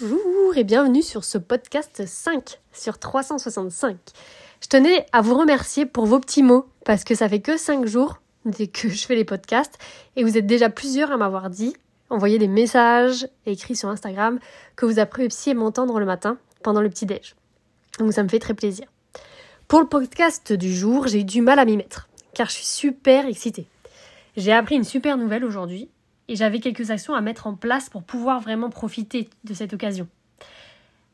Bonjour et bienvenue sur ce podcast 5 sur 365. Je tenais à vous remercier pour vos petits mots parce que ça fait que 5 jours que je fais les podcasts et vous êtes déjà plusieurs à m'avoir dit, envoyé des messages écrits sur Instagram que vous appréciez m'entendre le matin pendant le petit déj. Donc ça me fait très plaisir. Pour le podcast du jour, j'ai eu du mal à m'y mettre car je suis super excitée. J'ai appris une super nouvelle aujourd'hui et j'avais quelques actions à mettre en place pour pouvoir vraiment profiter de cette occasion.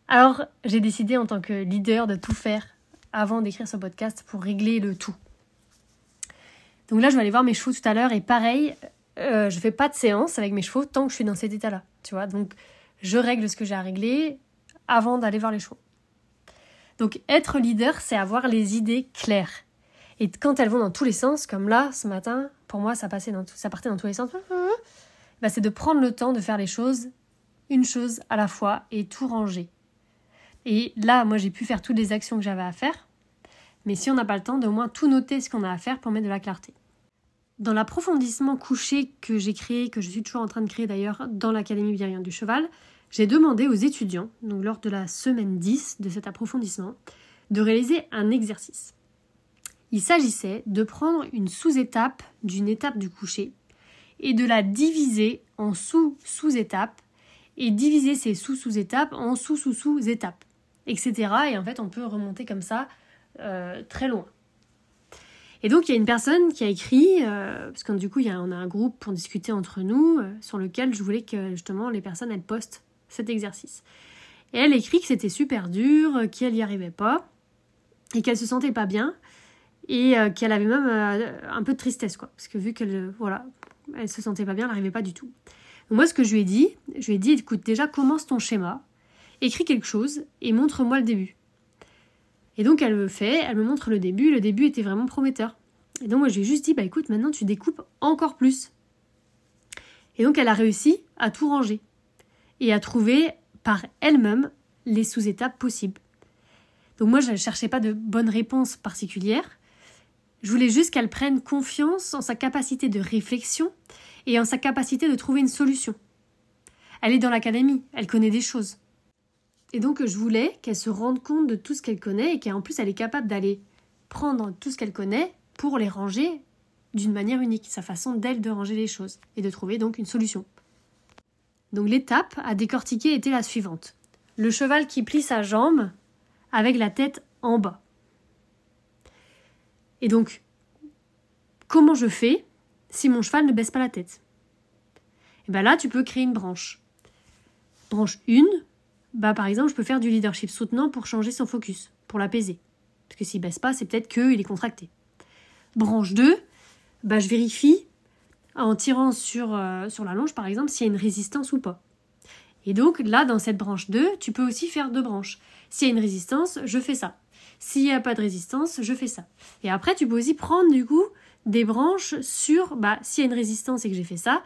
Alors, j'ai décidé en tant que leader de tout faire avant d'écrire ce podcast pour régler le tout. Donc là, je vais aller voir mes chevaux tout à l'heure et pareil, euh, je fais pas de séance avec mes chevaux tant que je suis dans cet état-là, tu vois. Donc, je règle ce que j'ai à régler avant d'aller voir les chevaux. Donc, être leader, c'est avoir les idées claires. Et quand elles vont dans tous les sens, comme là, ce matin, pour moi, ça, passait dans ça partait dans tous les sens. Bah, c'est de prendre le temps de faire les choses une chose à la fois et tout ranger. Et là, moi, j'ai pu faire toutes les actions que j'avais à faire. Mais si on n'a pas le temps, de au moins tout noter ce qu'on a à faire pour mettre de la clarté. Dans l'approfondissement couché que j'ai créé, que je suis toujours en train de créer d'ailleurs dans l'Académie bienveillante du cheval, j'ai demandé aux étudiants, donc lors de la semaine 10 de cet approfondissement, de réaliser un exercice. Il s'agissait de prendre une sous-étape d'une étape du coucher et de la diviser en sous-sous-étapes et diviser ces sous-sous-étapes en sous-sous-sous-étapes, etc. Et en fait, on peut remonter comme ça euh, très loin. Et donc, il y a une personne qui a écrit, euh, parce que du coup, il y on a un groupe pour discuter entre nous, euh, sur lequel je voulais que justement les personnes, elles postent cet exercice. Et elle écrit que c'était super dur, qu'elle n'y arrivait pas, et qu'elle se sentait pas bien, et qu'elle avait même un peu de tristesse, quoi. Parce que vu qu'elle, voilà, elle se sentait pas bien, elle n'arrivait pas du tout. moi, ce que je lui ai dit, je lui ai dit, écoute, déjà, commence ton schéma, écris quelque chose et montre-moi le début. Et donc, elle me fait, elle me montre le début, le début était vraiment prometteur. Et donc, moi, je lui ai juste dit, bah écoute, maintenant, tu découpes encore plus. Et donc, elle a réussi à tout ranger et à trouver par elle-même les sous-étapes possibles. Donc, moi, je ne cherchais pas de bonnes réponses particulières. Je voulais juste qu'elle prenne confiance en sa capacité de réflexion et en sa capacité de trouver une solution. Elle est dans l'académie, elle connaît des choses. Et donc je voulais qu'elle se rende compte de tout ce qu'elle connaît et qu'en plus elle est capable d'aller prendre tout ce qu'elle connaît pour les ranger d'une manière unique, sa façon d'elle de ranger les choses et de trouver donc une solution. Donc l'étape à décortiquer était la suivante. Le cheval qui plie sa jambe avec la tête en bas. Et donc, comment je fais si mon cheval ne baisse pas la tête? Et bien là, tu peux créer une branche. Branche 1, bah par exemple, je peux faire du leadership soutenant pour changer son focus, pour l'apaiser. Parce que s'il baisse pas, c'est peut-être qu'il est contracté. Branche 2, bah je vérifie en tirant sur, euh, sur la longe par exemple s'il y a une résistance ou pas. Et donc là, dans cette branche 2, tu peux aussi faire deux branches. S'il y a une résistance, je fais ça. S'il n'y a pas de résistance, je fais ça. Et après, tu peux aussi prendre du coup des branches sur, bah, s'il y a une résistance et que j'ai fait ça,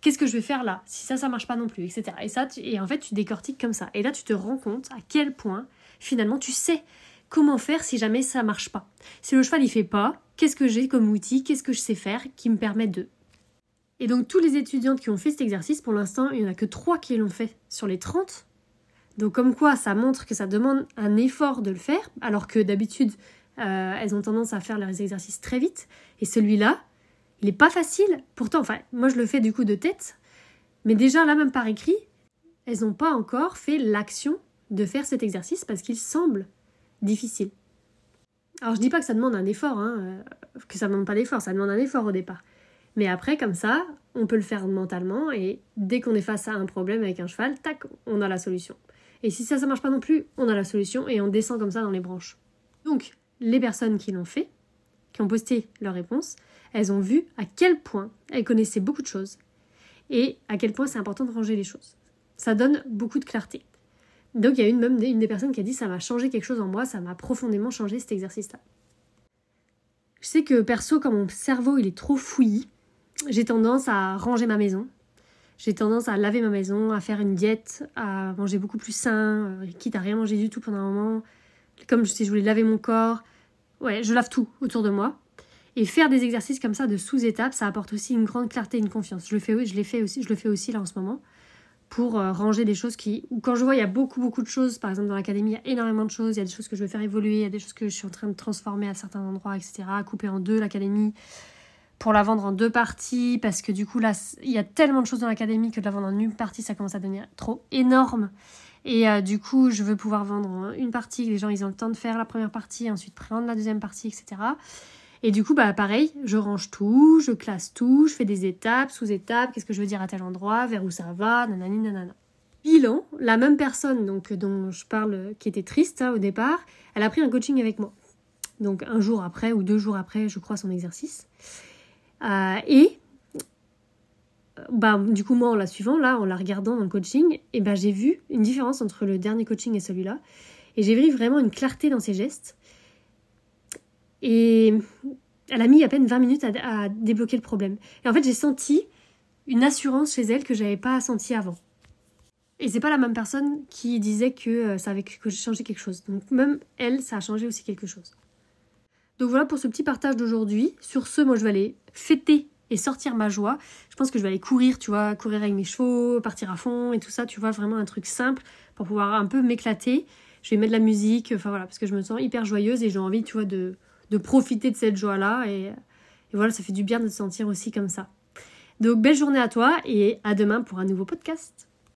qu'est-ce que je vais faire là? Si ça, ça marche pas non plus, etc. Et ça, et en fait, tu décortiques comme ça. Et là, tu te rends compte à quel point, finalement, tu sais comment faire si jamais ça marche pas. Si le cheval il fait pas, qu'est-ce que j'ai comme outil, qu'est-ce que je sais faire qui me permet de? Et donc, tous les étudiantes qui ont fait cet exercice, pour l'instant, il n'y en a que 3 qui l'ont fait sur les 30. Donc comme quoi ça montre que ça demande un effort de le faire, alors que d'habitude euh, elles ont tendance à faire leurs exercices très vite. Et celui-là, il n'est pas facile. Pourtant, enfin, moi je le fais du coup de tête, mais déjà là même par écrit, elles n'ont pas encore fait l'action de faire cet exercice parce qu'il semble difficile. Alors je dis pas que ça demande un effort, hein, euh, que ça demande pas d'effort, ça demande un effort au départ. Mais après, comme ça, on peut le faire mentalement et dès qu'on est face à un problème avec un cheval, tac, on a la solution. Et si ça, ça marche pas non plus, on a la solution et on descend comme ça dans les branches. Donc, les personnes qui l'ont fait, qui ont posté leur réponse, elles ont vu à quel point elles connaissaient beaucoup de choses et à quel point c'est important de ranger les choses. Ça donne beaucoup de clarté. Donc il y a une, même une des personnes qui a dit ça m'a changé quelque chose en moi, ça m'a profondément changé cet exercice-là. Je sais que perso, quand mon cerveau il est trop fouillis, j'ai tendance à ranger ma maison, j'ai tendance à laver ma maison, à faire une diète, à manger beaucoup plus sain, euh, quitte à rien manger du tout pendant un moment. Comme si je voulais laver mon corps. Ouais, je lave tout autour de moi. Et faire des exercices comme ça de sous-étapes, ça apporte aussi une grande clarté et une confiance. Je le fais, je l'ai fait aussi, je le fais aussi là en ce moment. pour euh, ranger des choses qui. Ou quand je vois il y a beaucoup beaucoup de choses, par exemple dans l'académie, il y a énormément de choses, il y a des choses que je veux faire évoluer, il y a des choses que je suis en train de transformer à certains endroits, etc. Couper en deux l'académie pour la vendre en deux parties, parce que du coup là, il y a tellement de choses dans l'académie que de la vendre en une partie, ça commence à devenir trop énorme. Et euh, du coup, je veux pouvoir vendre une partie, que les gens ils ont le temps de faire la première partie, ensuite prendre la deuxième partie, etc. Et du coup, bah pareil, je range tout, je classe tout, je fais des étapes, sous-étapes, qu'est-ce que je veux dire à tel endroit, vers où ça va, nanani nanana. Bilan, la même personne donc dont je parle, qui était triste hein, au départ, elle a pris un coaching avec moi. Donc un jour après ou deux jours après, je crois, son exercice. Euh, et bah, du coup, moi, en la suivant, là, en la regardant dans le coaching, et bah, j'ai vu une différence entre le dernier coaching et celui-là. Et j'ai vu vraiment une clarté dans ses gestes. Et elle a mis à peine 20 minutes à, débloquer le problème. Et en fait, j'ai senti une assurance chez elle que j'avais pas senti avant. Et c'est pas la même personne qui disait que euh, ça avait changé quelque chose. Donc même elle, ça a changé aussi quelque chose. Donc voilà pour ce petit partage d'aujourd'hui. Sur ce, moi je vais aller fêter et sortir ma joie. Je pense que je vais aller courir, tu vois, courir avec mes chevaux, partir à fond et tout ça, tu vois, vraiment un truc simple pour pouvoir un peu m'éclater. Je vais mettre de la musique, enfin voilà, parce que je me sens hyper joyeuse et j'ai envie, tu vois, de, de profiter de cette joie-là. Et, et voilà, ça fait du bien de se sentir aussi comme ça. Donc belle journée à toi et à demain pour un nouveau podcast.